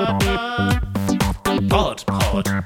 Pod Pod.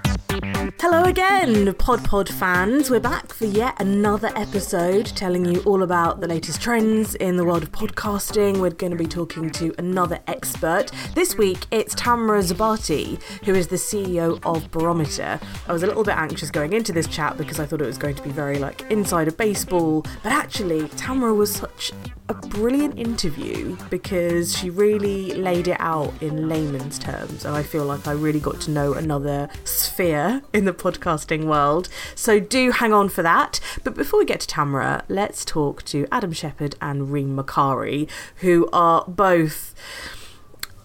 Hello again, Pod Pod fans. We're back for yet another episode telling you all about the latest trends in the world of podcasting. We're going to be talking to another expert. This week it's Tamara Zubatiy, who is the CEO of Barometer. I was a little bit anxious going into this chat because I thought it was going to be very like inside of baseball, but actually, Tamara was such a brilliant interview because she really laid it out in layman's terms, and I feel like I really got to know another sphere in the podcasting world. So do hang on for that. But before we get to Tamara, let's talk to Adam Shepherd and Reem Makari, who are both.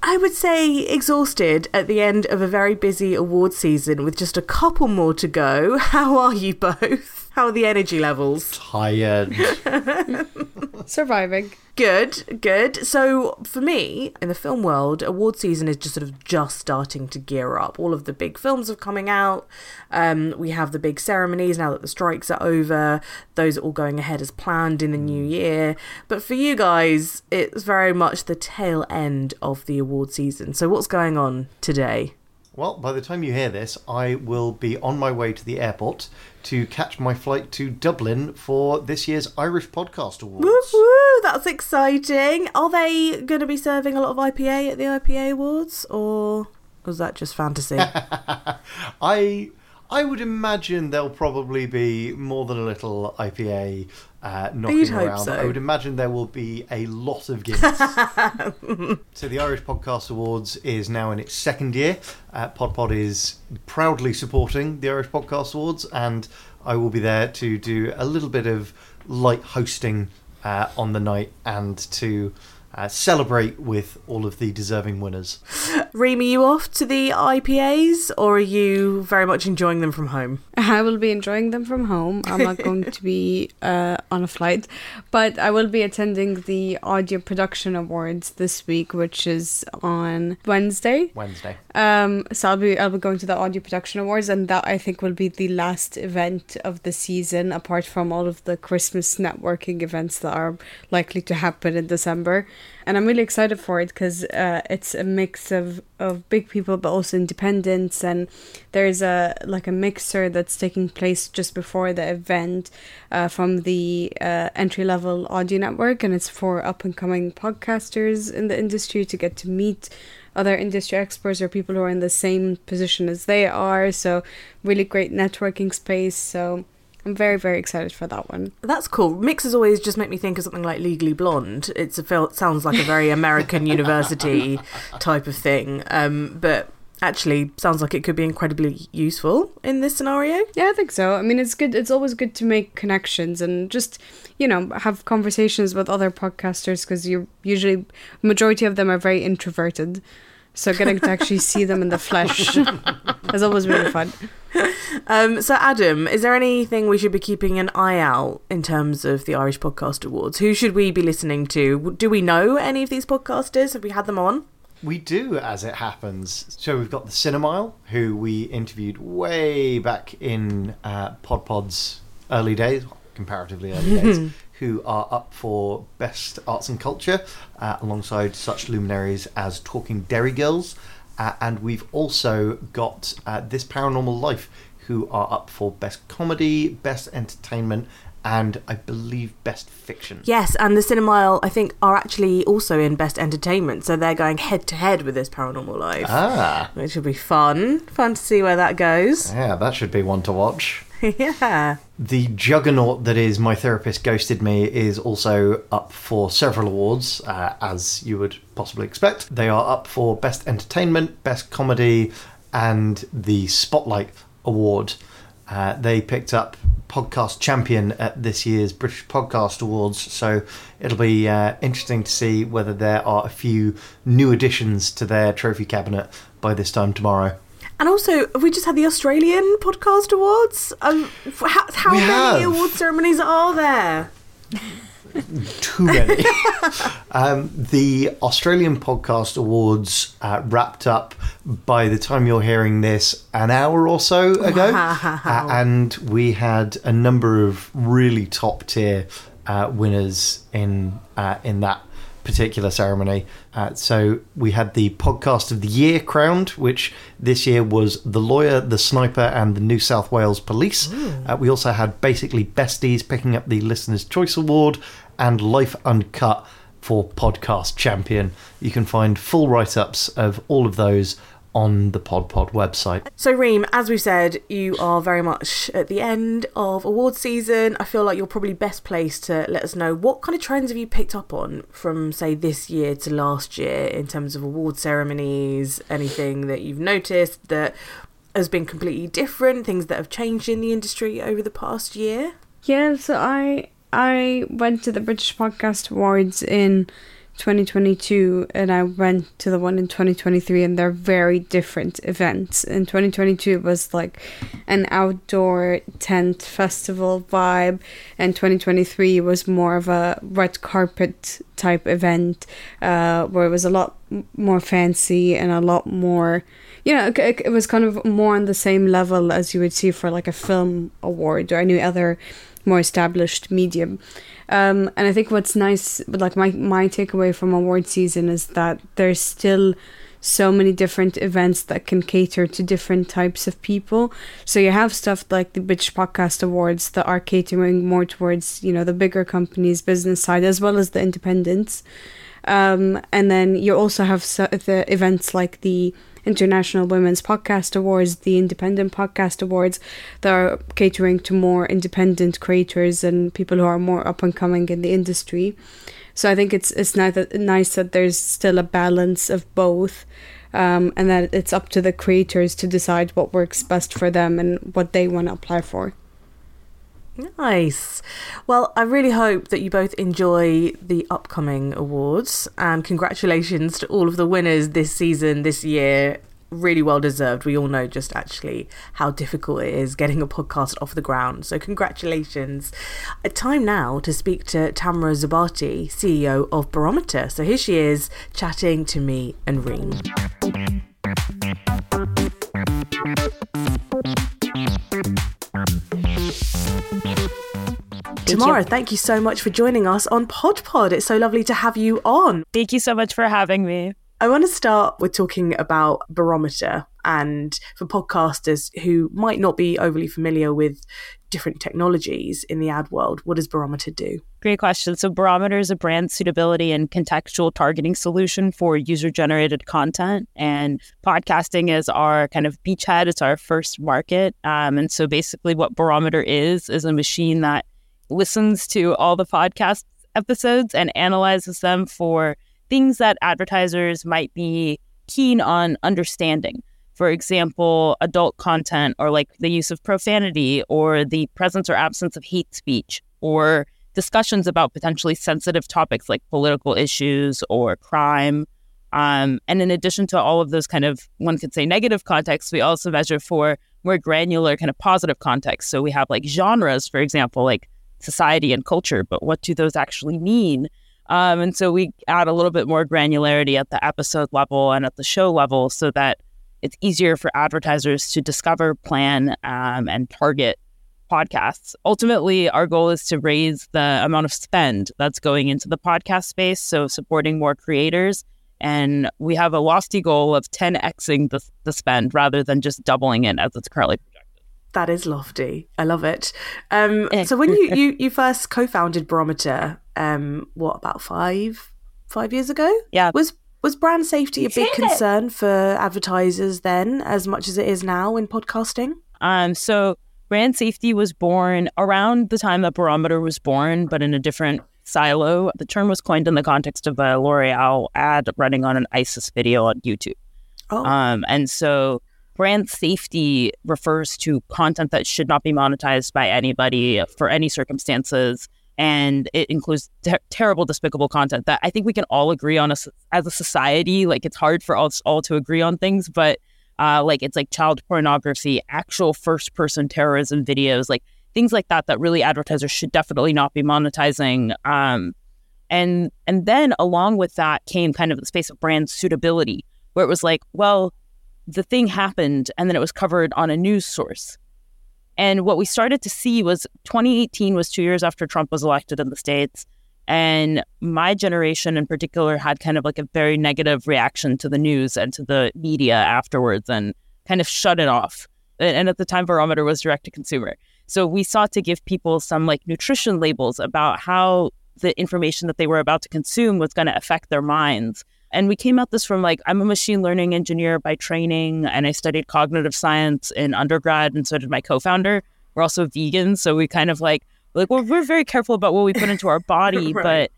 I would say exhausted at the end of a very busy award season with just a couple more to go. How are you both? How are the energy levels? Tired. Surviving. Good, good. So for me, in the film world, award season is just sort of just starting to gear up. All of the big films are coming out. Um, we have the big ceremonies now that the strikes are over. Those are all going ahead as planned in the new year. But for you guys, it's very much the tail end of the award season. So what's going on today? well, by the time you hear this, I will be on my way to the airport to catch my flight to Dublin for this year's Irish Podcast Awards. Woo woo, that's exciting. Are they going to be serving a lot of IPA at the IPA Awards, or was that just fantasy? I I would imagine there'll probably be more than a little IPA uh, knocking You'd hope around. so. I would imagine there will be a lot of Guinness. so the Irish Podcast Awards is now in its second year. Uh, Pod Pod is proudly supporting the Irish Podcast Awards, and I will be there to do a little bit of light hosting uh, on the night and to. Uh, celebrate with all of the deserving winners. Reem, are you off to the IPAs, or are you very much enjoying them from home? I will be enjoying them from home. I'm not going to be uh, on a flight, but I will be attending the Audio Production Awards this week, which is on Wednesday. Wednesday. Um, so I'll be I'll be going to the Audio Production Awards, and that I think will be the last event of the season, apart from all of the Christmas networking events that are likely to happen in December. And I'm really excited for it because uh, it's a mix of, of big people, but also independents, and there's a like a mixer that's taking place just before the event uh, from the uh, entry level audio network, and it's for up and coming podcasters in the industry to get to meet other industry experts or people who are in the same position as they are. So, really great networking space. So, I'm very, very excited for that one. That's cool. Mixes always just make me think of something like Legally Blonde. It's a feel, sounds like a very American university type of thing, um, but actually sounds like it could be incredibly useful in this scenario. Yeah, I think so. I mean, it's good. It's always good to make connections and just, you know, have conversations with other podcasters because you usually, majority of them are very introverted. So getting to actually see them in the flesh is always really fun. Um, so, Adam, is there anything we should be keeping an eye out in terms of the Irish Podcast Awards? Who should we be listening to? Do we know any of these podcasters? Have we had them on? We do, as it happens. So we've got the Cinemile, who we interviewed way back in uh, Pod Pod's early days, comparatively early days, who are up for Best Arts and Culture, uh, alongside such luminaries as Talking Derry Girls. Uh, and we've also got uh, This Paranormal Life, who are up for Best Comedy, Best Entertainment, and I believe Best Fiction. Yes, and the Cinemile, I think, are actually also in Best Entertainment, so they're going head to head with this Paranormal Life, Ah, which will be fun. Fun to see where that goes. yeah, that should be one to watch. yeah. The juggernaut that is My Therapist Ghosted Me is also up for several awards, uh, as you would possibly expect. They are up for Best Entertainment, Best Comedy, and the Spotlight Award. Uh, they picked up Podcast Champion at this year's British Podcast Awards, so it'll be uh, interesting to see whether there are a few new additions to their trophy cabinet by this time tomorrow. And also, we just had the Australian Podcast Awards? Um, how how many have. award ceremonies are there? too many. um, the Australian Podcast Awards uh, wrapped up by the time you're hearing this an hour or so ago. Wow. Uh, and we had a number of really top tier uh, winners in uh, in that particular ceremony. Uh, so we had the podcast of the year crowned, which this year was The Lawyer, The Sniper, and the New South Wales Police. Uh, we also had basically Besties picking up the Listener's Choice Award and Life Uncut for Podcast Champion. You can find full write ups of all of those on the Pod Pod website. So, Reem, as we've said, you are very much at the end of award season. I feel like you're probably best placed to let us know what kind of trends have you picked up on from, say, this year to last year in terms of award ceremonies, anything that you've noticed that has been completely different, things that have changed in the industry over the past year? Yeah, so I I went to the British Podcast Awards in 2022 and I went to the one in 2023 and they're very different events. In 2022 it was like an outdoor tent festival vibe and 2023 was more of a red carpet type event uh, where it was a lot more fancy and a lot more you know, it, it was kind of more on the same level as you would see for like a film award or any other more established medium. Um, and I think what's nice, but like my my takeaway from award season is that there's still so many different events that can cater to different types of people. So you have stuff like the British Podcast Awards that are catering more towards you know the bigger companies, business side, as well as the independents. Um, and then you also have so- the events like the International Women's Podcast Awards, the Independent Podcast Awards, that are catering to more independent creators and people who are more up and coming in the industry. So I think it's it's nice that, nice that there's still a balance of both, um, and that it's up to the creators to decide what works best for them and what they want to apply for. Nice. Well, I really hope that you both enjoy the upcoming awards and congratulations to all of the winners this season, this year. Really well deserved. We all know just actually how difficult it is getting a podcast off the ground. So, congratulations. A time now to speak to Tamara Zubatiy, CEO of Barometer. So, here she is chatting to me and Reem. Tamara, thank you so much for joining us on Pod Pod. It's so lovely to have you on. Thank you so much for having me. I want to start with talking about Barometer. And for podcasters who might not be overly familiar with different technologies in the ad world, what does Barometer do? Great question. So, Barometer is a brand suitability and contextual targeting solution for user generated content. And podcasting is our kind of beachhead, it's our first market. Um, and so, basically, what Barometer is, is a machine that listens to all the podcast episodes and analyzes them for things that advertisers might be keen on understanding. For example, adult content or like the use of profanity or the presence or absence of hate speech or discussions about potentially sensitive topics like political issues or crime. Um, and in addition to all of those kind of, one could say negative contexts, we also measure for more granular kind of positive contexts. So we have like genres, for example, like society and culture, but what do those actually mean? Um, and so we add a little bit more granularity at the episode level and at the show level so that it's easier for advertisers to discover, plan, um, and target podcasts. Ultimately, our goal is to raise the amount of spend that's going into the podcast space, so supporting more creators. And we have a lofty goal of 10xing the, the spend rather than just doubling it as it's currently projected. That is lofty. I love it. Um, so when you, you, you first co-founded Barometer, um, what about five five years ago? Yeah. Was was brand safety a big concern for advertisers then, as much as it is now in podcasting? Um, so brand safety was born around the time that Barometer was born, but in a different silo. The term was coined in the context of a L'Oreal ad running on an ISIS video on YouTube. Oh, Um, and so brand safety refers to content that should not be monetized by anybody for any circumstances. And it includes ter- terrible, despicable content that I think we can all agree on as, a society. Like it's hard for us all to agree on things, but uh, like it's like child pornography, actual first person terrorism videos, like things like that, that really advertisers should definitely not be monetizing. Um, and and then along with that came kind of the space of brand suitability, where it was like, well, the thing happened and then it was covered on a news source. And what we started to see was 2018 was two years after Trump was elected in the States. And my generation in particular had kind of like a very negative reaction to the news and to the media afterwards and kind of shut it off. And at the time, Barometer was direct to consumer. So we sought to give people some like nutrition labels about how the information that they were about to consume was going to affect their minds. And we came at this from like, I'm a machine learning engineer by training, and I studied cognitive science in undergrad, and so did my co founder. We're also vegans. So we kind of like, like well, we're very careful about what we put into our body, right. but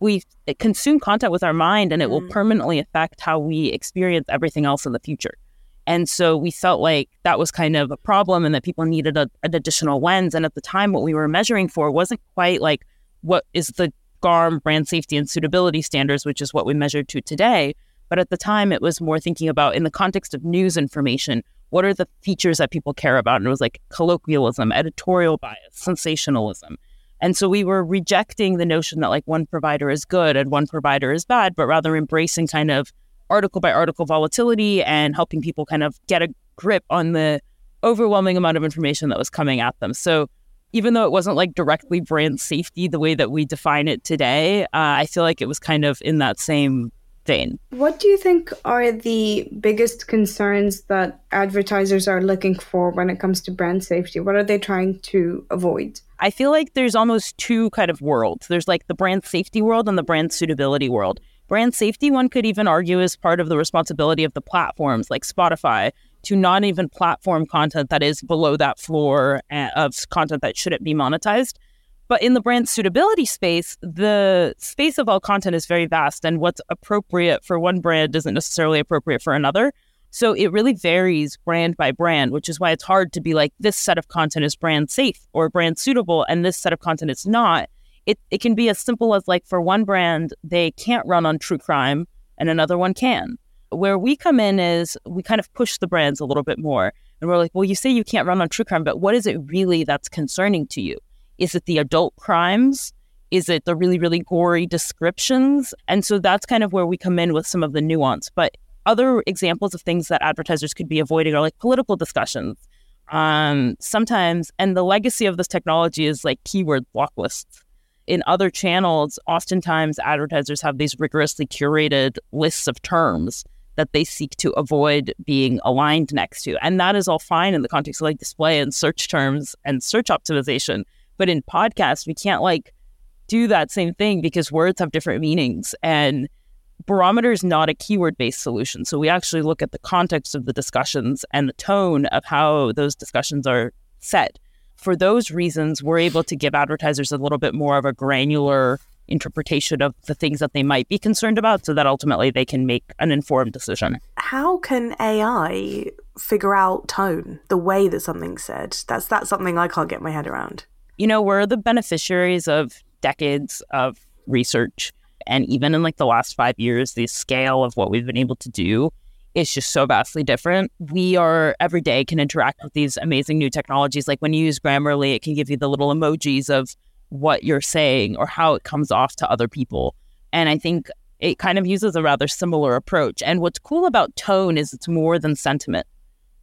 we consume content with our mind and it mm. will permanently affect how we experience everything else in the future. And so we felt like that was kind of a problem and that people needed a, an additional lens. And at the time, what we were measuring for wasn't quite like what is the GARM brand safety and suitability standards, which is what we measured to today. But at the time, it was more thinking about in the context of news information, what are the features that people care about? And it was like colloquialism, editorial bias, sensationalism. And so we were rejecting the notion that like one provider is good and one provider is bad, but rather embracing kind of article by article volatility and helping people kind of get a grip on the overwhelming amount of information that was coming at them. So even though it wasn't like directly brand safety the way that we define it today, uh, I feel like it was kind of in that same vein. What do you think are the biggest concerns that advertisers are looking for when it comes to brand safety? What are they trying to avoid? I feel like there's almost two kind of worlds. There's like the brand safety world and the brand suitability world. Brand safety, one could even argue, is part of the responsibility of the platforms like Spotify to not even platform content that is below that floor eh, of content that shouldn't be monetized. But in the brand suitability space, the space of all content is very vast, and what's appropriate for one brand isn't necessarily appropriate for another. So it really varies brand by brand, which is why it's hard to be like, this set of content is brand safe or brand suitable, and this set of content is not it, it can be as simple as like for one brand, they can't run on true crime and another one can. Where we come in is we kind of push the brands a little bit more. And we're like, well, you say you can't run on true crime, but what is it really that's concerning to you? Is it the adult crimes? Is it the really, really gory descriptions? And so that's kind of where we come in with some of the nuance. But other examples of things that advertisers could be avoiding are like political discussions. Um, sometimes, and the legacy of this technology is like keyword block lists in other channels, oftentimes advertisers have these rigorously curated lists of terms that they seek to avoid being aligned next to. And that is all fine in the context of like display and search terms and search optimization. But in podcasts, we can't like do that same thing because words have different meanings. And Barometer is not a keyword based solution. So we actually look at the context of the discussions and the tone of how those discussions are set for those reasons, we're able to give advertisers a little bit more of a granular interpretation of the things that they might be concerned about so that ultimately they can make an informed decision. How can AI figure out tone, the way that something's said? That's that's something I can't get my head around. You know, we're the beneficiaries of decades of research and even in like the last 5 years the scale of what we've been able to do is just so vastly different. We are every day can interact with these amazing new technologies. Like when you use Grammarly, it can give you the little emojis of what you're saying or how it comes off to other people. And I think it kind of uses a rather similar approach. And what's cool about tone is it's more than sentiment.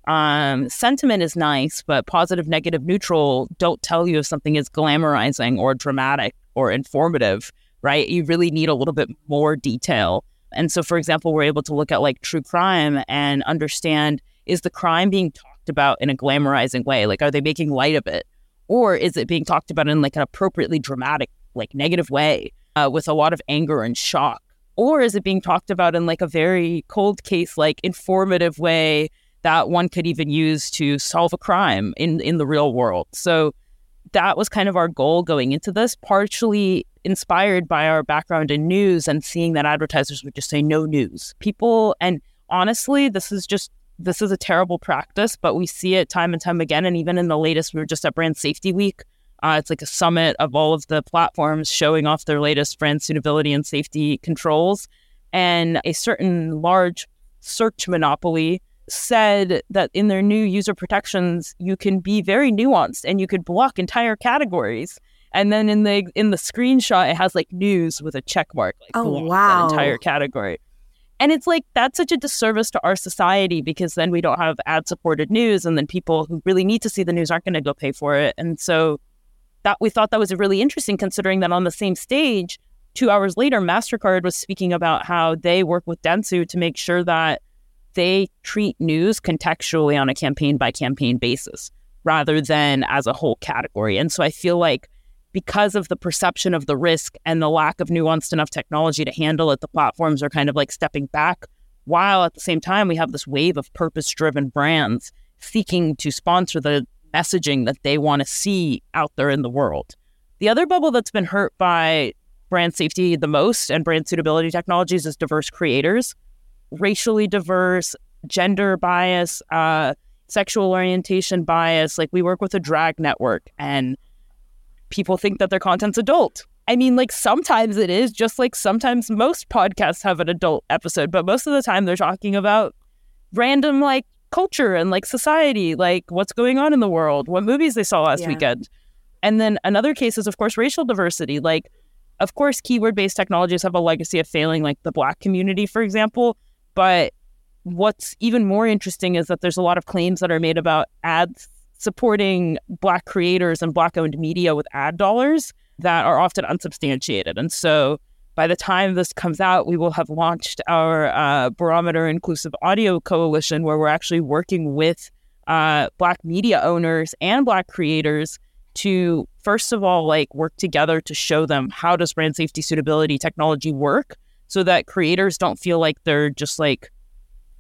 Um, sentiment is nice, but positive, negative, neutral don't tell you if something is glamorizing or dramatic or informative, right? You really need a little bit more detail and so, for example, we're able to look at like true crime and understand is the crime being talked about in a glamorizing way? Like, are they making light of it? Or is it being talked about in like an appropriately dramatic, like negative way uh, with a lot of anger and shock? Or is it being talked about in like a very cold case, like informative way that one could even use to solve a crime in, in the real world? So that was kind of our goal going into this, partially inspired by our background in news and seeing that advertisers would just say no news. People, and honestly, this is just this is a terrible practice, but we see it time and time again. And even in the latest, we were just at Brand Safety Week. Uh, it's like a summit of all of the platforms showing off their latest brand suitability and safety controls. And a certain large search monopoly said that in their new user protections, you can be very nuanced and you could block entire categories. And then in the in the screenshot, it has like news with a check mark, like oh wow, entire category. And it's like that's such a disservice to our society because then we don't have ad supported news, and then people who really need to see the news aren't going to go pay for it. And so that we thought that was really interesting, considering that on the same stage, two hours later, MasterCard was speaking about how they work with Dentsu to make sure that they treat news contextually on a campaign by campaign basis rather than as a whole category. And so I feel like because of the perception of the risk and the lack of nuanced enough technology to handle it, the platforms are kind of like stepping back. While at the same time, we have this wave of purpose driven brands seeking to sponsor the messaging that they want to see out there in the world. The other bubble that's been hurt by brand safety the most and brand suitability technologies is diverse creators, racially diverse, gender bias, uh, sexual orientation bias. Like we work with a drag network and people think that their content's adult. I mean, like sometimes it is, just like sometimes most podcasts have an adult episode, but most of the time they're talking about random like culture and like society, like what's going on in the world, what movies they saw last yeah. weekend. And then another case is, of course, racial diversity. Like of course, keyword based technologies have a legacy of failing, like the Black community, for example. But what's even more interesting is that there's a lot of claims that are made about ads supporting Black creators and Black owned media with ad dollars that are often unsubstantiated. And so by the time this comes out, we will have launched our uh, Barometer Inclusive Audio Coalition, where we're actually working with uh, Black media owners and Black creators to first of all like work together to show them how does brand safety suitability technology work so that creators don't feel like they're just like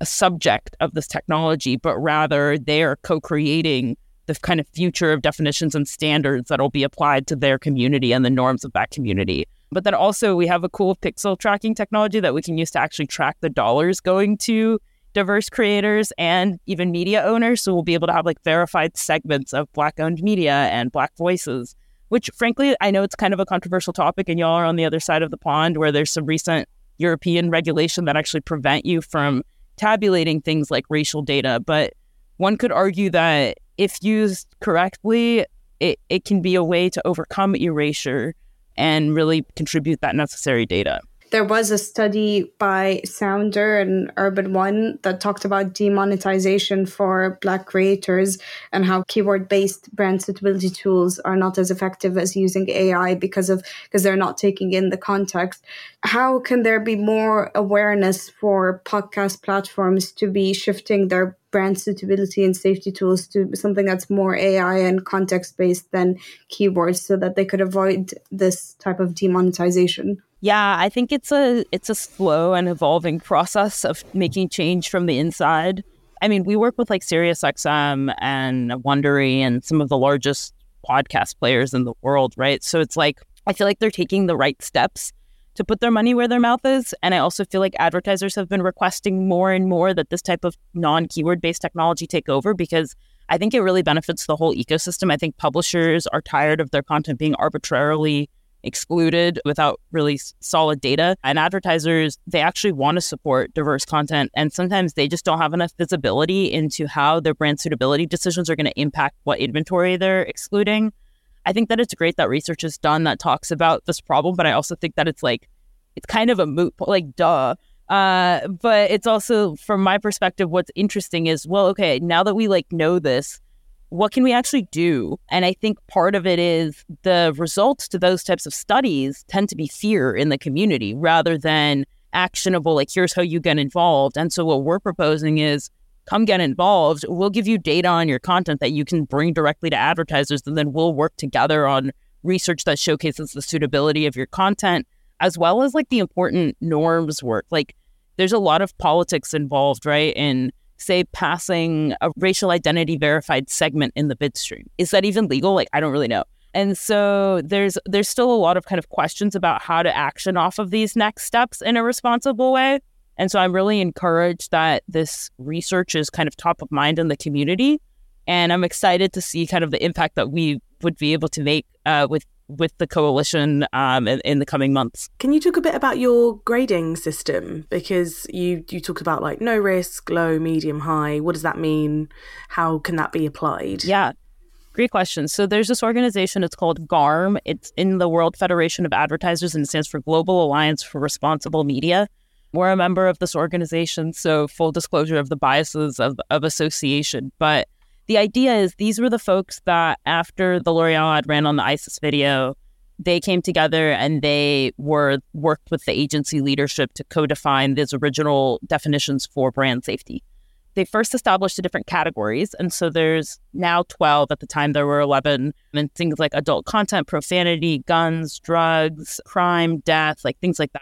a subject of this technology but rather they are co-creating the kind of future of definitions and standards that will be applied to their community and the norms of that community but then also we have a cool pixel tracking technology that we can use to actually track the dollars going to diverse creators and even media owners. So we'll be able to have like verified segments of Black owned media and Black voices, which frankly, I know it's kind of a controversial topic and y'all are on the other side of the pond where there's some recent European regulation that actually prevent you from tabulating things like racial data. But one could argue that if used correctly, it, it can be a way to overcome erasure and really contribute that necessary data there was a study by Sounder and Urban One that talked about demonetization for Black creators and how keyword based brand suitability tools are not as effective as using AI because of because they're not taking in the context. How can there be more awareness for podcast platforms to be shifting their brand suitability and safety tools to something that's more AI and context based than keywords so that they could avoid this type of demonetization? Yeah, I think it's a it's a slow and evolving process of making change from the inside. I mean, we work with like SiriusXM and Wondery and some of the largest podcast players in the world, right? So it's like I feel like they're taking the right steps to put their money where their mouth is. And I also feel like advertisers have been requesting more and more that this type of non keyword based technology take over because I think it really benefits the whole ecosystem. I think publishers are tired of their content being arbitrarily excluded without really solid data. And advertisers, they actually want to support diverse content. And sometimes they just don't have enough visibility into how their brand suitability decisions are going to impact what inventory they're excluding. I think that it's great that research is done that talks about this problem, but I also think that it's like, it's kind of a moot, point, like, duh. Uh, but it's also, from my perspective, what's interesting is, well, okay, now that we like know this, what can we actually do? And I think part of it is the results to those types of studies tend to be fear in the community rather than actionable, like, here's how you get involved. And so what we're proposing is come get involved. We'll give you data on your content that you can bring directly to advertisers, and then we'll work together on research that showcases the suitability of your content, as well as like the important norms work. Like, there's a lot of politics involved, right? In say passing a racial identity verified segment in the bid stream. Is that even legal? Like I don't really know. And so there's there's still a lot of kind of questions about how to action off of these next steps in a responsible way. And so I'm really encouraged that this research is kind of top of mind in the community. And I'm excited to see kind of the impact that we would be able to make uh, with with the coalition um, in, in, the coming months. Can you talk a bit about your grading system? Because you you talked about like no risk, low, medium, high. What does that mean? How can that be applied? Yeah. Great question. So there's this organization, it's called GARM. It's in the World Federation of Advertisers and it stands for Global Alliance for Responsible Media. We're a member of this organization, so full disclosure of the biases of, of association. But the idea is these were the folks that after the L'Oreal ad ran on the ISIS video, they came together and they were worked with the agency leadership to co-define these original definitions for brand safety. They first established the different categories, and so there's now 12. At the time, there were 11, and things like adult content, profanity, guns, drugs, crime, death, like things like that.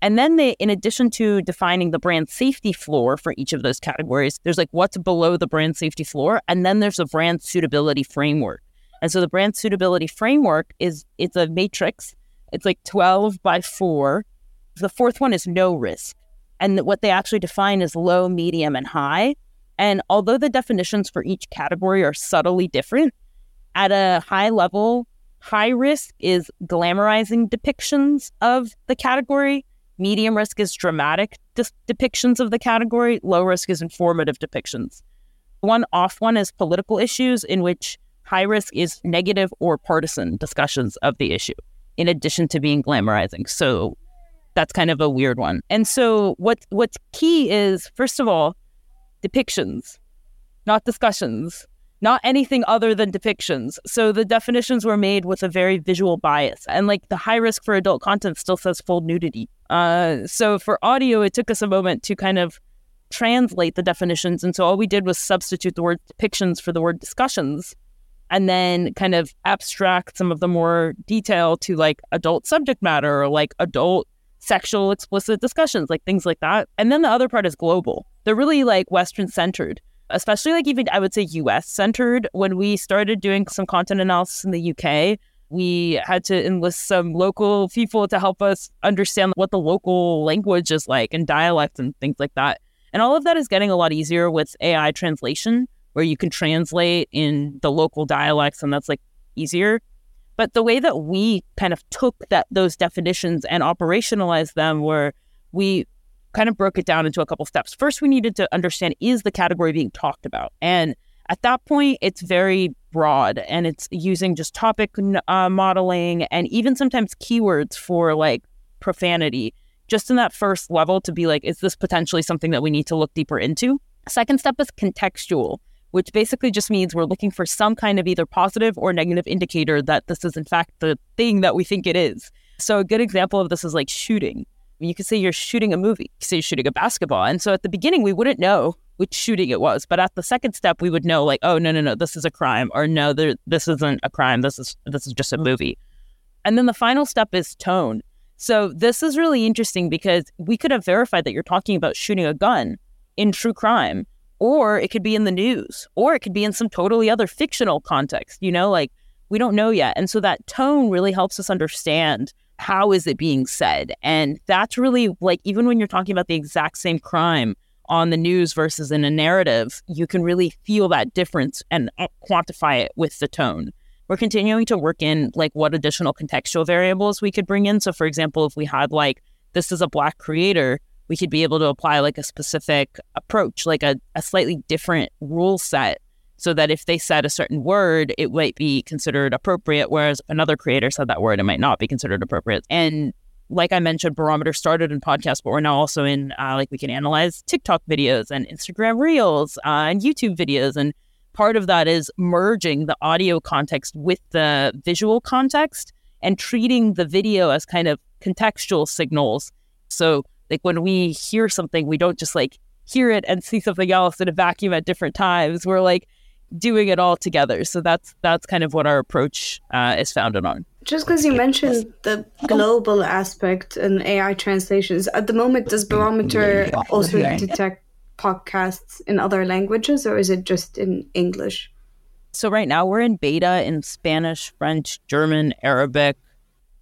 And then they, in addition to defining the brand safety floor for each of those categories, there's like what's below the brand safety floor, and then there's a brand suitability framework. And so the brand suitability framework is it's a matrix. It's like 12 by 4. The fourth one is no risk. And what they actually define is low, medium, and high. And although the definitions for each category are subtly different, at a high level, high risk is glamorizing depictions of the category. Medium risk is dramatic dis- depictions of the category. Low risk is informative depictions. One off one is political issues, in which high risk is negative or partisan discussions of the issue, in addition to being glamorizing. So that's kind of a weird one. And so what what's key is first of all, depictions, not discussions, not anything other than depictions. So the definitions were made with a very visual bias. And like the high risk for adult content still says full nudity. Uh, so for audio, it took us a moment to kind of translate the definitions. And so all we did was substitute the word depictions for the word discussions and then kind of abstract some of the more detail to like adult subject matter or like adult sexual explicit discussions, like things like that. And then the other part is global. They're really like Western centered, especially like even I would say US centered. When we started doing some content analysis in the UK, we had to enlist some local people to help us understand what the local language is like and dialects and things like that. And all of that is getting a lot easier with AI translation where you can translate in the local dialects and that's like easier. But the way that we kind of took that those definitions and operationalized them were we kind of broke it down into a couple steps. First, we needed to understand is the category being talked about? And at that point, it's very broad and it's using just topic uh, modeling and even sometimes keywords for like profanity, just in that first level to be like, is this potentially something that we need to look deeper into? Second step is contextual which basically just means we're looking for some kind of either positive or negative indicator that this is in fact the thing that we think it is. So a good example of this is like shooting. You could say you're shooting a movie, you could say you're shooting a basketball. And so at the beginning, we wouldn't know which shooting it was. But at the second step, we would know like, oh, no, no, no, this is a crime. Or no, there, this isn't a crime. This is, this is just a movie. And then the final step is tone. So this is really interesting because we could have verified that you're talking about shooting a gun in true crime or it could be in the news, or it could be in some totally other fictional context, you know, like we don't know yet. And so that tone really helps us understand how is it being said. And that's really like even when you're talking about the exact same crime on the news versus in a narrative, you can really feel that difference and uh, quantify it with the tone. We're continuing to work in like what additional contextual variables we could bring in. So for example, if we had like this is a black creator, we could be able to apply like a specific approach, like a, a slightly different rule set so that if they said a certain word, it might be considered appropriate, whereas another creator said that word, it might not be considered appropriate. And like I mentioned, Barometer started in podcast, but we're now also in uh, like we can analyze TikTok videos and Instagram Reels uh, and YouTube videos. And part of that is merging the audio context with the visual context and treating the video as kind of contextual signals. So like when we hear something, we don't just like hear it and see something else in a vacuum at different times. We're like doing it all together. So that's that's kind of what our approach uh, is founded on. Just because you mentioned the global aspect and AI translations, at the moment, does Barometer also detect podcasts in other languages, or is it just in English? So right now we're in beta in Spanish, French, German, Arabic,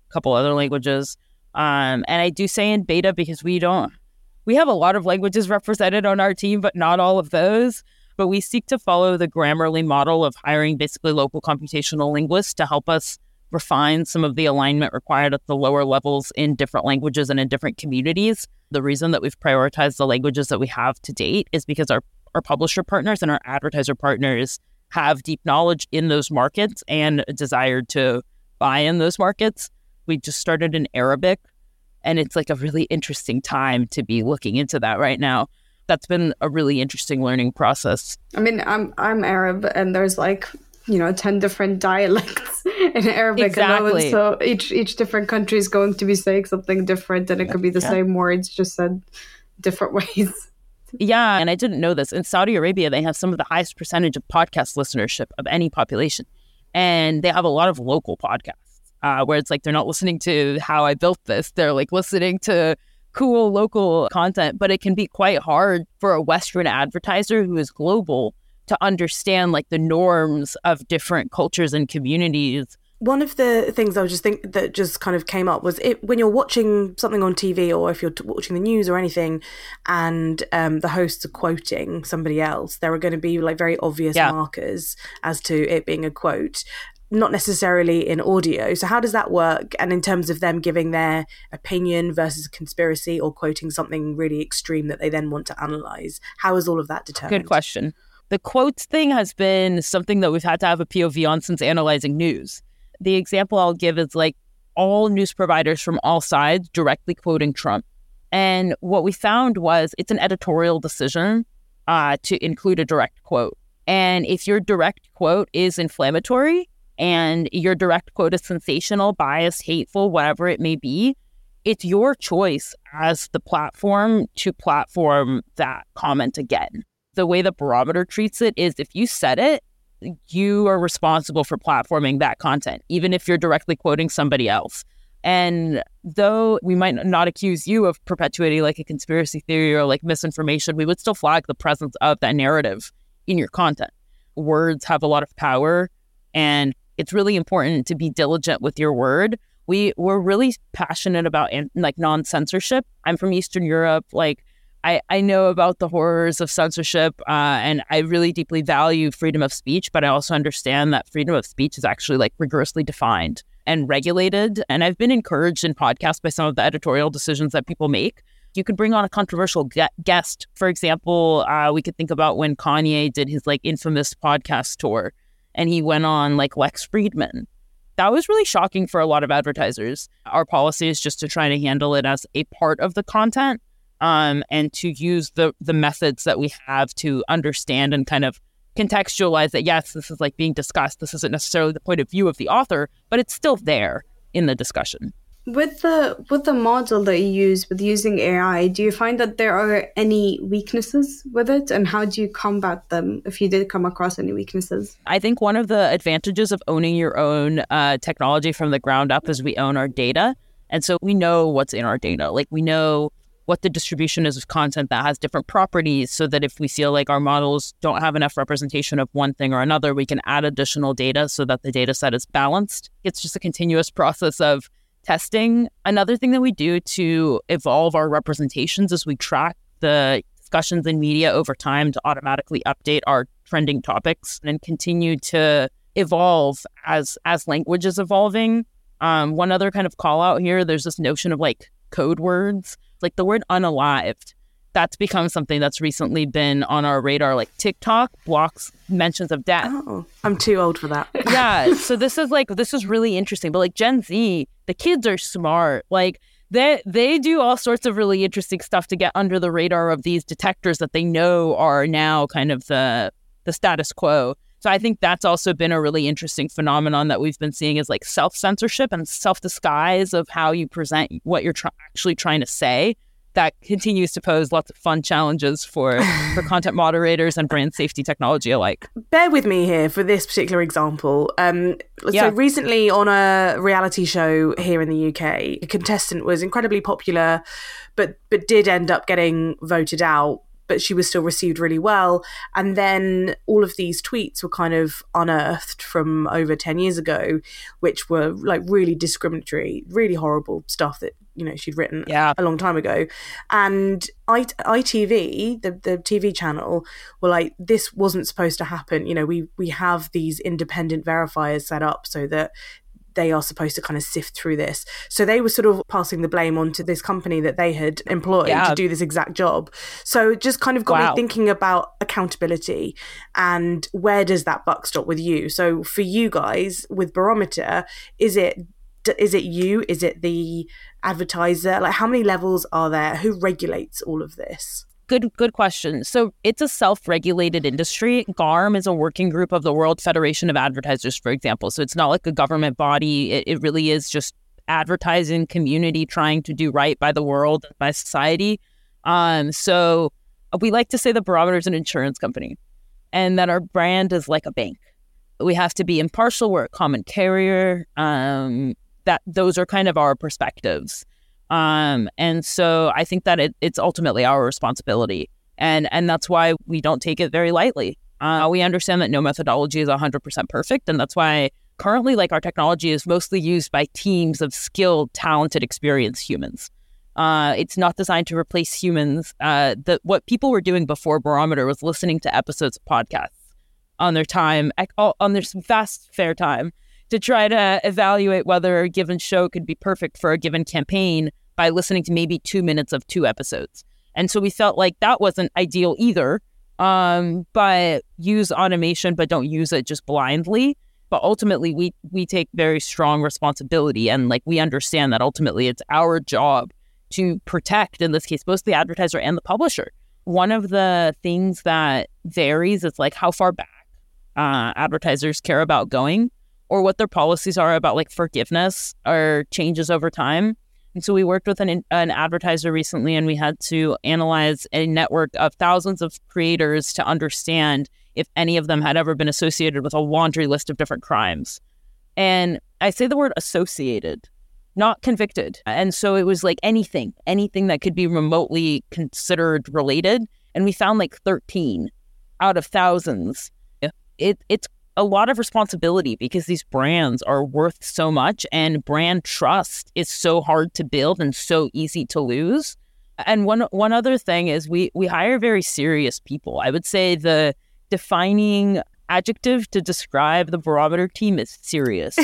a couple other languages. Um, and I do say in beta because we don't, we have a lot of languages represented on our team, but not all of those. But we seek to follow the Grammarly model of hiring basically local computational linguists to help us refine some of the alignment required at the lower levels in different languages and in different communities. The reason that we've prioritized the languages that we have to date is because our, our publisher partners and our advertiser partners have deep knowledge in those markets and a desire to buy in those markets we just started in Arabic, and it's like a really interesting time to be looking into that right now. That's been a really interesting learning process. I mean, I'm I'm Arab, and there's like you know 10 different dialects in Arabic Exactly. alone. So each each different country is going to be saying something different, and it could be the Yeah. same words just said different ways. Yeah, and I didn't know this. In Saudi Arabia, they have some of the highest percentage of podcast listenership of any population. And they have a lot of local podcasts uh, where it's like they're not listening to how I built this. They're like listening to cool local content. But it can be quite hard for a Western advertiser who is global to understand like the norms of different cultures and communities. One of the things I was just think that just kind of came up was it when you're watching something on TV or if you're t- watching the news or anything, and um, the hosts are quoting somebody else, there are going to be like very obvious Yeah. markers as to it being a quote, not necessarily in audio. So how does that work? And in terms of them giving their opinion versus conspiracy or quoting something really extreme that they then want to analyze, how is all of that determined? Good question. The quotes thing has been something that we've had to have a POV on since analyzing news. The example I'll give is like all news providers from all sides directly quoting Trump. And what we found was it's an editorial decision uh, to include a direct quote. And if your direct quote is inflammatory and your direct quote is sensational, biased, hateful, whatever it may be, it's your choice as the platform to platform that comment again the way the barometer treats it is if you said it, you are responsible for platforming that content, even if you're directly quoting somebody else. And though we might not accuse you of perpetuating like a conspiracy theory or like misinformation, we would still flag the presence of that narrative in your content. Words have a lot of power, and it's really important to be diligent with your word. We we're really passionate about an- like non censorship. I'm from Eastern Europe, like I, I know about the horrors of censorship uh, and I really deeply value freedom of speech, but I also understand that freedom of speech is actually like rigorously defined and regulated. And I've been encouraged in podcasts by some of the editorial decisions that people make. You could bring on a controversial guest. For example, uh, we could think about when Kanye did his like infamous podcast tour and he went on like Lex Fridman. That was really shocking for a lot of advertisers. Our policy is just to try to handle it as a part of the content um, and to use the the methods that we have to understand and kind of contextualize that yes this is like being discussed this isn't necessarily the point of view of the author but it's still there in the discussion With the with the model that you use with using AI, do you find that there are any weaknesses with it, and how do you combat them if you did come across any weaknesses? i think one of the advantages of owning your own uh, technology from the ground up is we own our data and so we know what's in our data like we know what the distribution is of content that has different properties so that if we feel like our models don't have enough representation of one thing or another, we can add additional data so that the data set is balanced. It's just a continuous process of testing. Another thing that we do to evolve our representations is we track the discussions in media over time to automatically update our trending topics and continue to evolve as as language is evolving. Um, one other kind of call out here, there's this notion of like code words like the word unalived that's become something that's recently been on our radar like tiktok blocks mentions of death. Oh, I'm too old for that. yeah so this is like this is really interesting but like gen z the kids are smart like they they do all sorts of really interesting stuff to get under the radar of these detectors that they know are now kind of the the status quo. So i think that's also been a really interesting phenomenon that we've been seeing is like self censorship and self disguise of how you present what you're try- actually trying to say that continues to pose lots of fun challenges for for content moderators and brand safety technology alike bear with me here for this particular example. Um, Yeah. So recently on a reality show here in the UK, a contestant was incredibly popular, but but did end up getting voted out. But she was still received really well. And then all of these tweets were kind of unearthed from over 10 years ago, which were like really discriminatory, really horrible stuff that, you know, she'd written Yeah. a long time ago. And I, ITV, the, the TV channel, were like, this wasn't supposed to happen. You know, we, we have these independent verifiers set up so that they are supposed to kind of sift through this. So they were sort of passing the blame onto this company that they had employed Yeah. to do this exact job. So it just kind of got Wow. me thinking about accountability and where does that buck stop with you? So for you guys with Barometer, is it is it you? Is it the advertiser? Like how many levels are there? Who regulates all of this? good good question. So it's a self-regulated industry. GARM is a working group of the World Federation of Advertisers, for example. So it's not like a government body. It, it really is just advertising community trying to do right by the world, by society. Um, so we like to say the barometer is an insurance company and that our brand is like a bank. We have to be impartial. We're a common carrier. Um, that those are kind of our perspectives. Um, and so I think that it, it's ultimately our responsibility. And, and that's why we don't take it very lightly. Uh, we understand that no methodology is 100% perfect. And that's why currently, like our technology is mostly used by teams of skilled, talented, experienced humans. Uh, it's not designed to replace humans. Uh, the, what people were doing before Barometer was listening to episodes of podcasts on their time, on their vast fair time, to try to evaluate whether a given show could be perfect for a given campaign by listening to maybe two minutes of two episodes. And so we felt like that wasn't ideal either. Um, but use automation, but don't use it just blindly. But ultimately, we we take very strong responsibility, and like we understand that ultimately it's our job to protect, in this case, both the advertiser and the publisher. One of the things that varies is like how far back uh, advertisers care about going or what their policies are about like forgiveness or changes over time. And so we worked with an, an advertiser recently and we had to analyze a network of thousands of creators to understand if any of them had ever been associated with a laundry list of different crimes. And I say the word associated not convicted. And so it was like anything, anything that could be remotely considered related. And we found like 13 out of thousands. It, it's a lot of responsibility because these brands are worth so much and brand trust is so hard to build and so easy to lose. And one one other thing is we we hire very serious people. I would say the defining adjective to describe the barometer team is serious.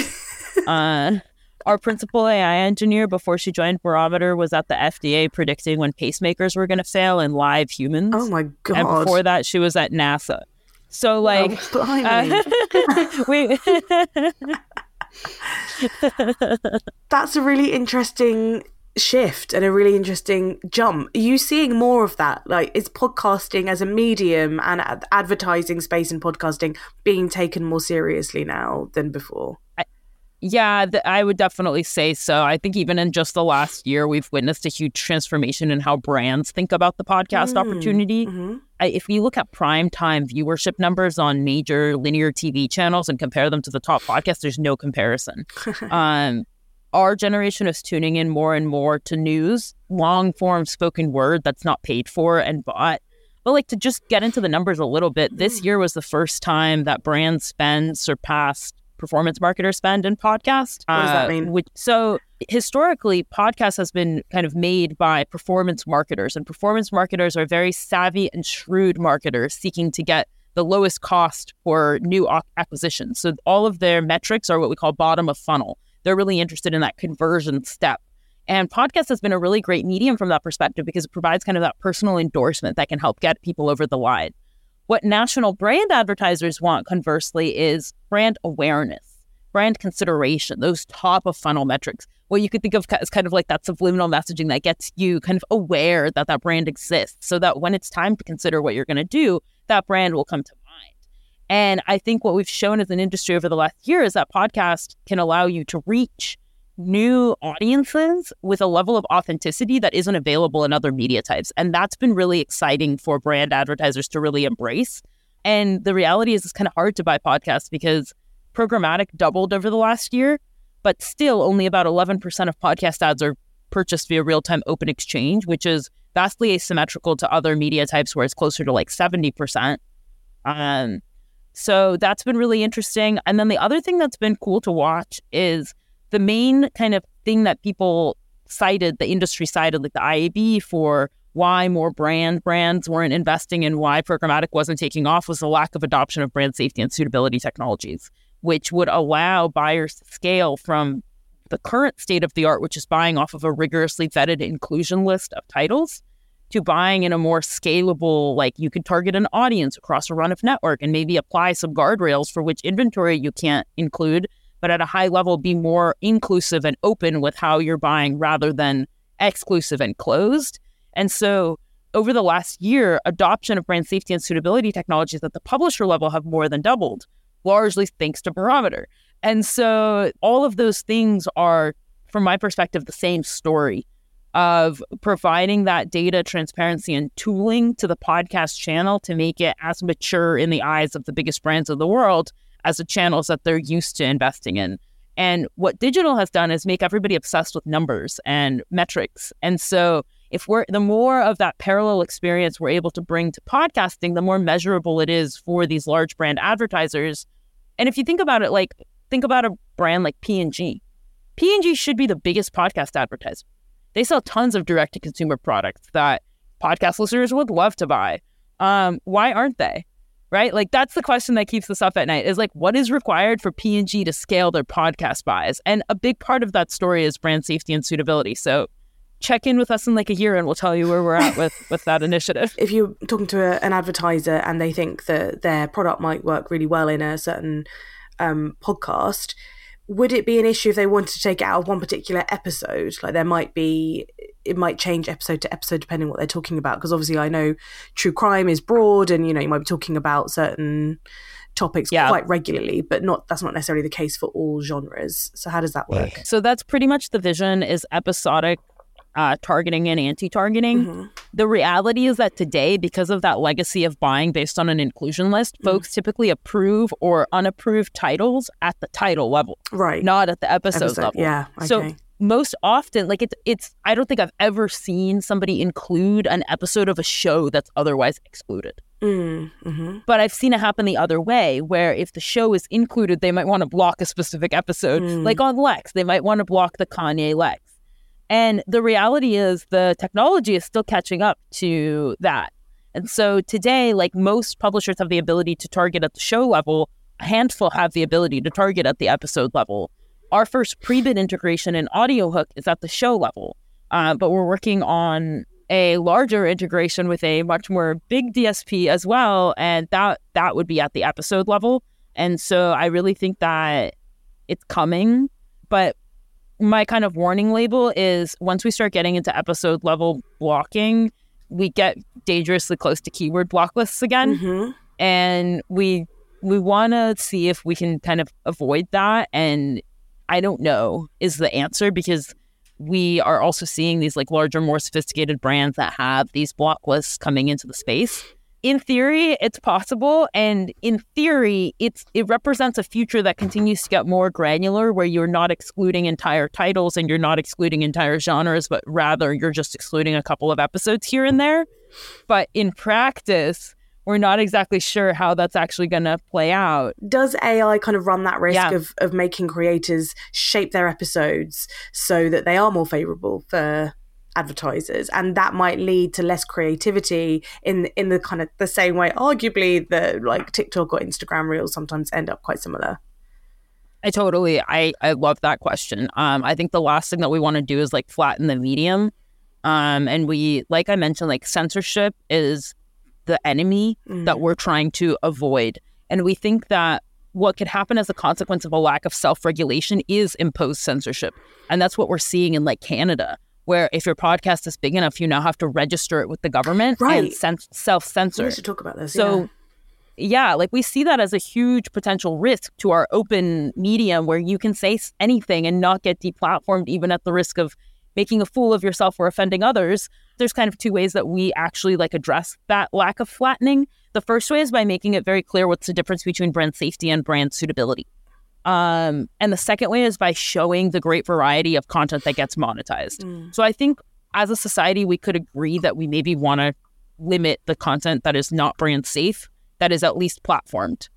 uh, our principal AI engineer before she joined Barometer was at the FDA predicting when pacemakers were going to fail in live humans. Oh my god! And before that, she was at NASA. So like, oh, uh, we. That's a really interesting shift and a really interesting jump. Are you seeing more of that? Like, is podcasting as a medium and advertising space and podcasting being taken more seriously now than before? I, yeah, th- I would definitely say so. I think even in just the last year, we've witnessed a huge transformation in how brands think about the podcast mm, opportunity. Mm-hmm. I, if you look at prime time viewership numbers on major linear TV channels and compare them to the top podcasts, there's no comparison. um, our generation is tuning in more and more to news, long form spoken word that's not paid for and bought. But like to just get into the numbers a little bit, this mm. year was the first time that brand spend surpassed performance marketer spend in podcast. What does that uh, mean? which, so historically, podcast has been kind of made by performance marketers, and performance marketers are very savvy and shrewd marketers seeking to get the lowest cost for new acquisitions. So all of their metrics are what we call bottom of funnel. They're really interested in that conversion step. And podcast has been a really great medium from that perspective because it provides kind of that personal endorsement that can help get people over the line. What national brand advertisers want, conversely, is brand awareness, brand consideration, those top of funnel metrics. What you could think of as kind of like that subliminal messaging that gets you kind of aware that that brand exists so that when it's time to consider what you're going to do, that brand will come to mind. And I think what we've shown as an industry over the last year is that podcast can allow you to reach new audiences with a level of authenticity that isn't available in other media types. And that's been really exciting for brand advertisers to really embrace. And the reality is, it's kind of hard to buy podcasts because programmatic doubled over the last year, but still only about 11% of podcast ads are purchased via real time open exchange, which is vastly asymmetrical to other media types where it's closer to like 70%. Um, so that's been really interesting. And then the other thing that's been cool to watch is the main kind of thing that people cited, the industry cited, like the IAB for why more brand brands weren't investing and why programmatic wasn't taking off was the lack of adoption of brand safety and suitability technologies, which would allow buyers to scale from the current state of the art, which is buying off of a rigorously vetted inclusion list of titles, to buying in a more scalable, like you could target an audience across a run of network and maybe apply some guardrails for which inventory you can't include but at a high level, be more inclusive and open with how you're buying rather than exclusive and closed. And so over the last year, adoption of brand safety and suitability technologies at the publisher level have more than doubled, largely thanks to Barometer. And so all of those things are, from my perspective, the same story of providing that data transparency and tooling to the podcast channel to make it as mature in the eyes of the biggest brands of the world as the channels that they're used to investing in. And what digital has done is make everybody obsessed with numbers and metrics. And so if we're the more of that parallel experience we're able to bring to podcasting, the more measurable it is for these large brand advertisers. And if you think about it, like think about a brand like P&G. P&G should be the biggest podcast advertiser. They sell tons of direct to consumer products that podcast listeners would love to buy. Um, why aren't they? Right? Like that's the question that keeps us up at night is like what is required for P&G to scale their podcast buys? And a big part of that story is brand safety and suitability. So check in with us in like a year and we'll tell you where we're at with with that initiative. If you're talking to a, an advertiser and they think that their product might work really well in a certain um, podcast, would it be an issue if they wanted to take it out of one particular episode? Like there might be, it might change episode to episode depending what they're talking about. Because obviously, I know true crime is broad, and you know you might be talking about certain topics yeah. quite regularly, but not that's not necessarily the case for all genres. So how does that work? So that's pretty much the vision: is episodic uh, targeting and anti-targeting. Mm-hmm. The reality is that today, because of that legacy of buying based on an inclusion list, mm-hmm. folks typically approve or unapprove titles at the title level, right? Not at the episode, episode level. Yeah. Okay. So most often, like it's it's. I don't think I've ever seen somebody include an episode of a show that's otherwise excluded. Mm-hmm. But I've seen it happen the other way, where if the show is included, they might want to block a specific episode. Mm. Like on Lex, they might want to block the Kanye Lex and the reality is the technology is still catching up to that. And so today, like most publishers have the ability to target at the show level, a handful have the ability to target at the episode level. Our first pre-bid integration in Audiohook is at the show level, uh, but we're working on a larger integration with a much more big DSP as well, and that that would be at the episode level. And so I really think that it's coming, but my kind of warning label is once we start getting into episode level blocking, we get dangerously close to keyword block lists again. Mm-hmm. And we we want to see if we can kind of avoid that and I don't know is the answer because we are also seeing these like larger more sophisticated brands that have these block lists coming into the space. In theory it's possible and in theory it's it represents a future that continues to get more granular where you're not excluding entire titles and you're not excluding entire genres but rather you're just excluding a couple of episodes here and there. But in practice we're not exactly sure how that's actually going to play out. Does AI kind of run that risk yeah. of, of making creators shape their episodes so that they are more favorable for advertisers and that might lead to less creativity in in the kind of the same way arguably that like TikTok or Instagram reels sometimes end up quite similar. I totally I I love that question. Um I think the last thing that we want to do is like flatten the medium. Um and we like I mentioned like censorship is the enemy mm. that we're trying to avoid. And we think that what could happen as a consequence of a lack of self-regulation is imposed censorship. And that's what we're seeing in like Canada where if your podcast is big enough, you now have to register it with the government right. and sen- self censor. We should talk about this. So, yeah. yeah, like we see that as a huge potential risk to our open medium where you can say anything and not get deplatformed, even at the risk of making a fool of yourself or offending others. There's kind of two ways that we actually like address that lack of flattening. The first way is by making it very clear what's the difference between brand safety and brand suitability. Um, and the second way is by showing the great variety of content that gets monetized. Mm. So I think as a society, we could agree that we maybe want to limit the content that is not brand safe, that is at least platformed.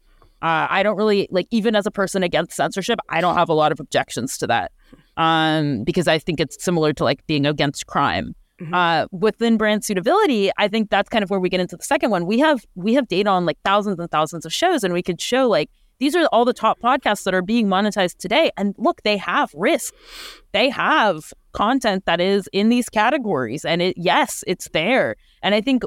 Uh, I don't really like, even as a person against censorship, I don't have a lot of objections to that um, because I think it's similar to like being against crime. Mm-hmm. Uh, within brand suitability, I think that's kind of where we get into the second one. We have we have data on like thousands and thousands of shows, and we could show like these are all the top podcasts that are being monetized today. And look, they have risk. They have content that is in these categories. And it, yes, it's there. And I think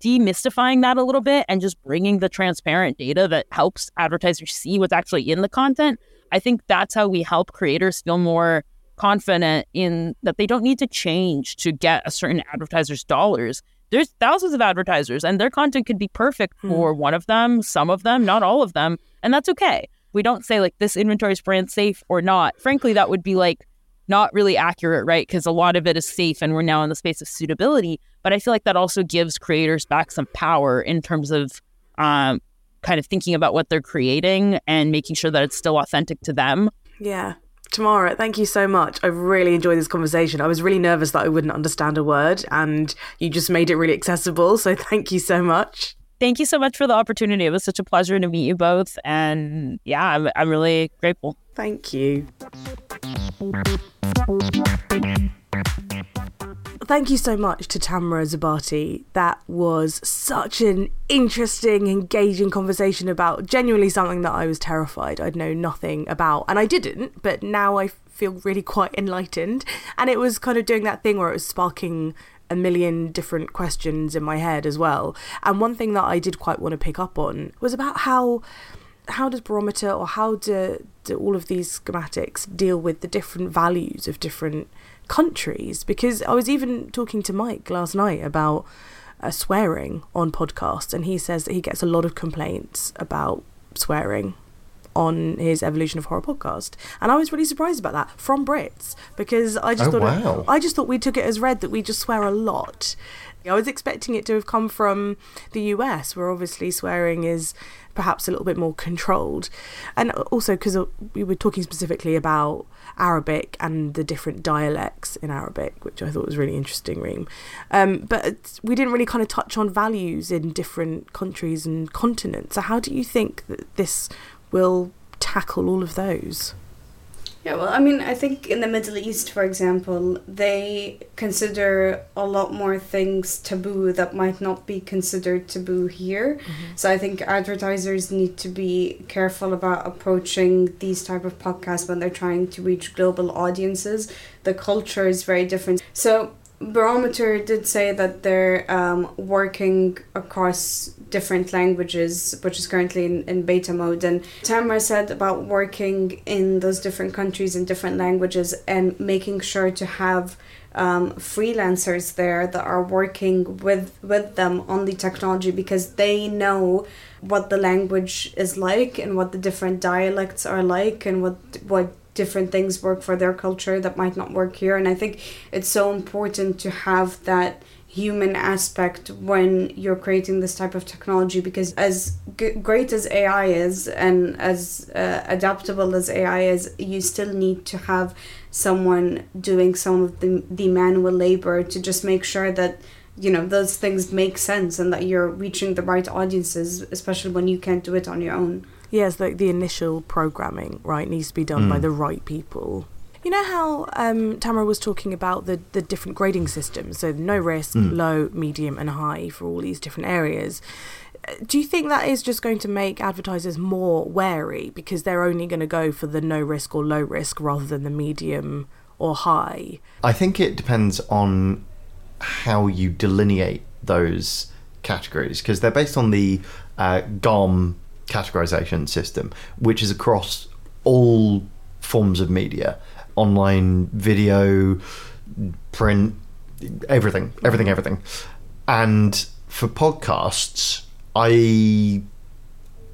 demystifying that a little bit and just bringing the transparent data that helps advertisers see what's actually in the content, I think that's how we help creators feel more confident in that they don't need to change to get a certain advertiser's dollars there's thousands of advertisers and their content could be perfect for one of them, some of them, not all of them, and that's okay. We don't say like this inventory is brand safe or not. Frankly, that would be like not really accurate, right? Because a lot of it is safe and we're now in the space of suitability. But I feel like that also gives creators back some power in terms of um, kind of thinking about what they're creating and making sure that it's still authentic to them. Yeah. Tamara, thank you so much. I really enjoyed this conversation. I was really nervous that I wouldn't understand a word, and you just made it really accessible. So thank you so much. Thank you so much for the opportunity. It was such a pleasure to meet you both. And yeah, I'm, I'm really grateful. Thank you. Thank you so much to Tamara Zubatiy. That was such an interesting, engaging conversation about genuinely something that I was terrified I'd know nothing about. And I didn't, but now I feel really quite enlightened. And it was kind of doing that thing where it was sparking a million different questions in my head as well. And one thing that I did quite want to pick up on was about how how does barometer or how do, do all of these schematics deal with the different values of different countries because I was even talking to Mike last night about uh, swearing on podcasts, and he says that he gets a lot of complaints about swearing on his Evolution of Horror podcast, and I was really surprised about that from Brits because I just Oh, thought it- I just thought we took it as read that we just swear a lot. I was expecting it to have come from the US, where obviously swearing is perhaps a little bit more controlled. And also because we were talking specifically about Arabic and the different dialects in Arabic, which I thought was really interesting, Reem. Um, but we didn't really kind of touch on values in different countries and continents. So, how do you think that this will tackle all of those? Yeah, well, I mean, I think in the Middle East, for example, they consider a lot more things taboo that might not be considered taboo here. Mm-hmm. So I think advertisers need to be careful about approaching these type of podcasts when they're trying to reach global audiences. The culture is very different. So Barometer did say that they're um, working across different languages, which is currently in, in beta mode. And Tamara said about working in those different countries in different languages and making sure to have um, freelancers there that are working with with them on the technology because they know what the language is like and what the different dialects are like and what what different things work for their culture that might not work here. And i think it's so important to have that human aspect when you're creating this type of technology because as g- great as ai is and as uh, adaptable as ai is you still need to have someone doing some of the, the manual labor to just make sure that you know those things make sense and that you're reaching the right audiences especially when you can't do it on your own Yes, like the initial programming, right, needs to be done by the right people. You know how um, Tamara was talking about the, the different grading systems, so no risk, low, medium, and high for all these different areas. Uh, Do you think that is just going to make advertisers more wary because they're only going to go for the no risk or low risk rather than the medium or high? I think it depends on how you delineate those categories because they're based on the uh, GARM categorization system, which is across all forms of media online, video, print, everything, everything, everything. And for podcasts, I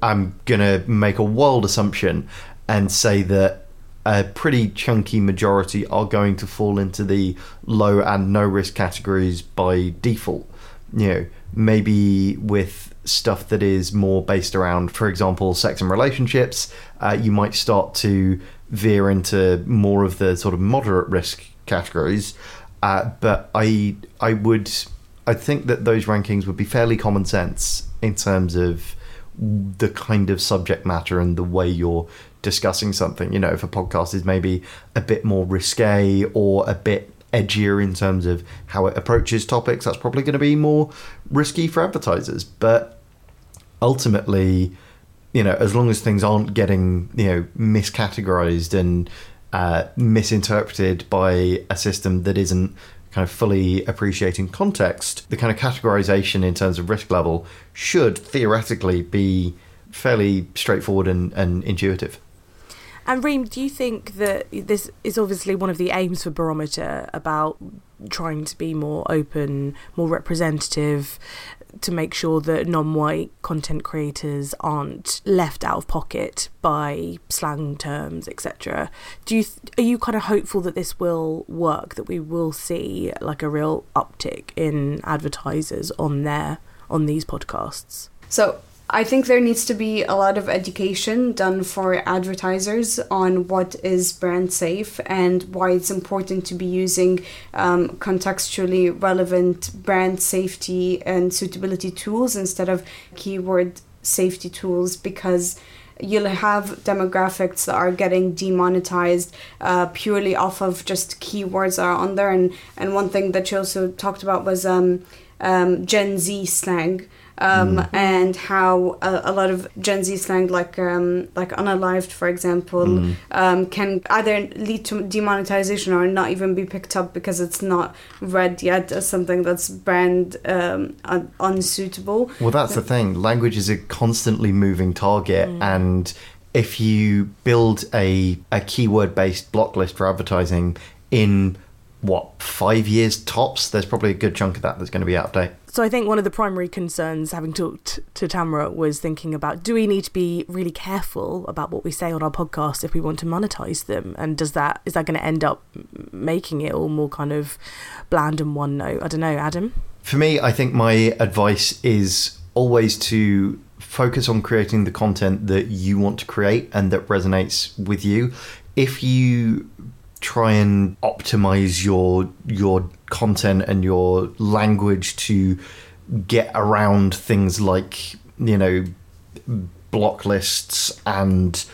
am going to make a wild assumption and say that a pretty chunky majority are going to fall into the low and no risk categories by default. You know, maybe with stuff that is more based around, for example, sex and relationships, uh, you might start to veer into more of the sort of moderate risk categories. Uh, but I, I would, I think that those rankings would be fairly common sense in terms of the kind of subject matter and the way you're discussing something. You know, if a podcast is maybe a bit more risque or a bit edgier in terms of how it approaches topics, that's probably going to be more risky for advertisers. But ultimately, you know, as long as things aren't getting, you know, miscategorized and uh, misinterpreted by a system that isn't kind of fully appreciating context, the kind of categorization in terms of risk level should theoretically be fairly straightforward and, and intuitive. And Reem, do you think that this is obviously one of the aims for Barometer about trying to be more open, more representative, to make sure that non-white content creators aren't left out of pocket by slang terms, etc. Do you th- are you kind of hopeful that this will work? That we will see like a real uptick in advertisers on there on these podcasts? So I think there needs to be a lot of education done for advertisers on what is brand safe and why it's important to be using um, contextually relevant brand safety and suitability tools instead of keyword safety tools because you'll have demographics that are getting demonetized uh, purely off of just keywords that are on there. And and one thing that she also talked about was um, um, Gen Z slang um, mm. and how a, a, lot of Gen Z slang, like um, like unalived, for example, mm. um, can either lead to demonetization or not even be picked up because it's not read yet as something that's brand um, un- unsuitable. Well, that's the thing. Language is a constantly moving target, mm. and if you build a a keyword based block list for advertising in what five years tops, there's probably a good chunk of that that's going to be out of date. So I think one of the primary concerns, having talked to Tamara, was thinking about: do we need to be really careful about what we say on our podcast if we want to monetize them? And does that is that going to end up making it all more kind of bland and one note? I don't know, Adam. For me, I think my advice is always to focus on creating the content that you want to create and that resonates with you. If you try and optimize your your content and your language to get around things like you know block lists and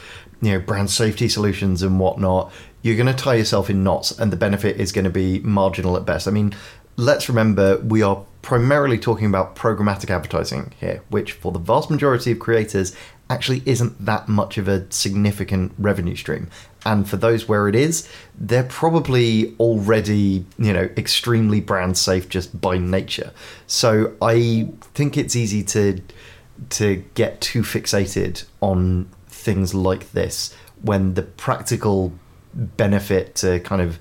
you know brand safety solutions and whatnot you're going to tie yourself in knots and the benefit is going to be marginal at best i mean let's remember we are primarily talking about programmatic advertising here which for the vast majority of creators actually isn't that much of a significant revenue stream. And for those where it is, they're probably already, you know, extremely brand safe just by nature. So I think it's easy to to get too fixated on things like this when the practical benefit to kind of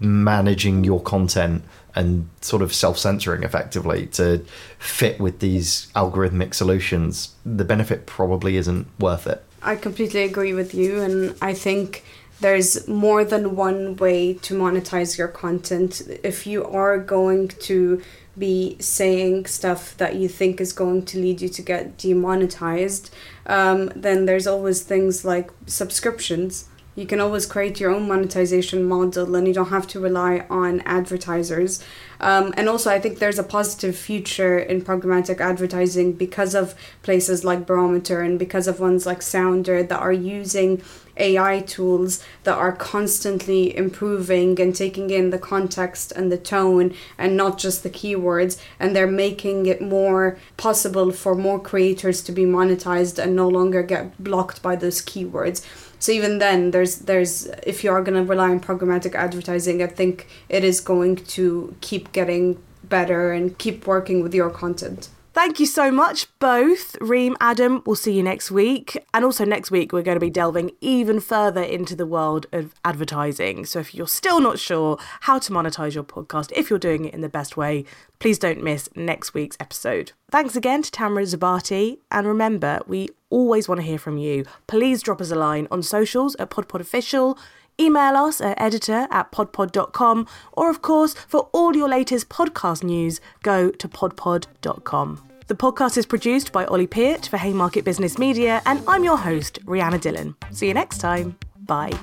managing your content and sort of self censoring effectively to fit with these algorithmic solutions, the benefit probably isn't worth it. I completely agree with you, and I think there's more than one way to monetize your content. If you are going to be saying stuff that you think is going to lead you to get demonetized, um, then there's always things like subscriptions you can always create your own monetization model and you don't have to rely on advertisers. Um, and also, I think there's a positive future in programmatic advertising because of places like Barometer and because of ones like Sounder that are using AI tools that are constantly improving and taking in the context and the tone and not just the keywords. And they're making it more possible for more creators to be monetized and no longer get blocked by those keywords. So even then, there's there's if you are going to rely on programmatic advertising, I think it is going to keep getting better and keep working with your content. Thank you so much, both. Reem, Adam, we'll see you next week. And also, next week, we're going to be delving even further into the world of advertising. So, if you're still not sure how to monetize your podcast, if you're doing it in the best way, please don't miss next week's episode. Thanks again to Tamara Zubatiy. And remember, we always want to hear from you. Please drop us a line on socials at PodPodOfficial Email us at editor at podpod.com, or of course, for all your latest podcast news, go to podpod.com. The podcast is produced by Ollie Peart for Haymarket Business Media, and I'm your host, Rhianna Dhillon. See you next time. Bye.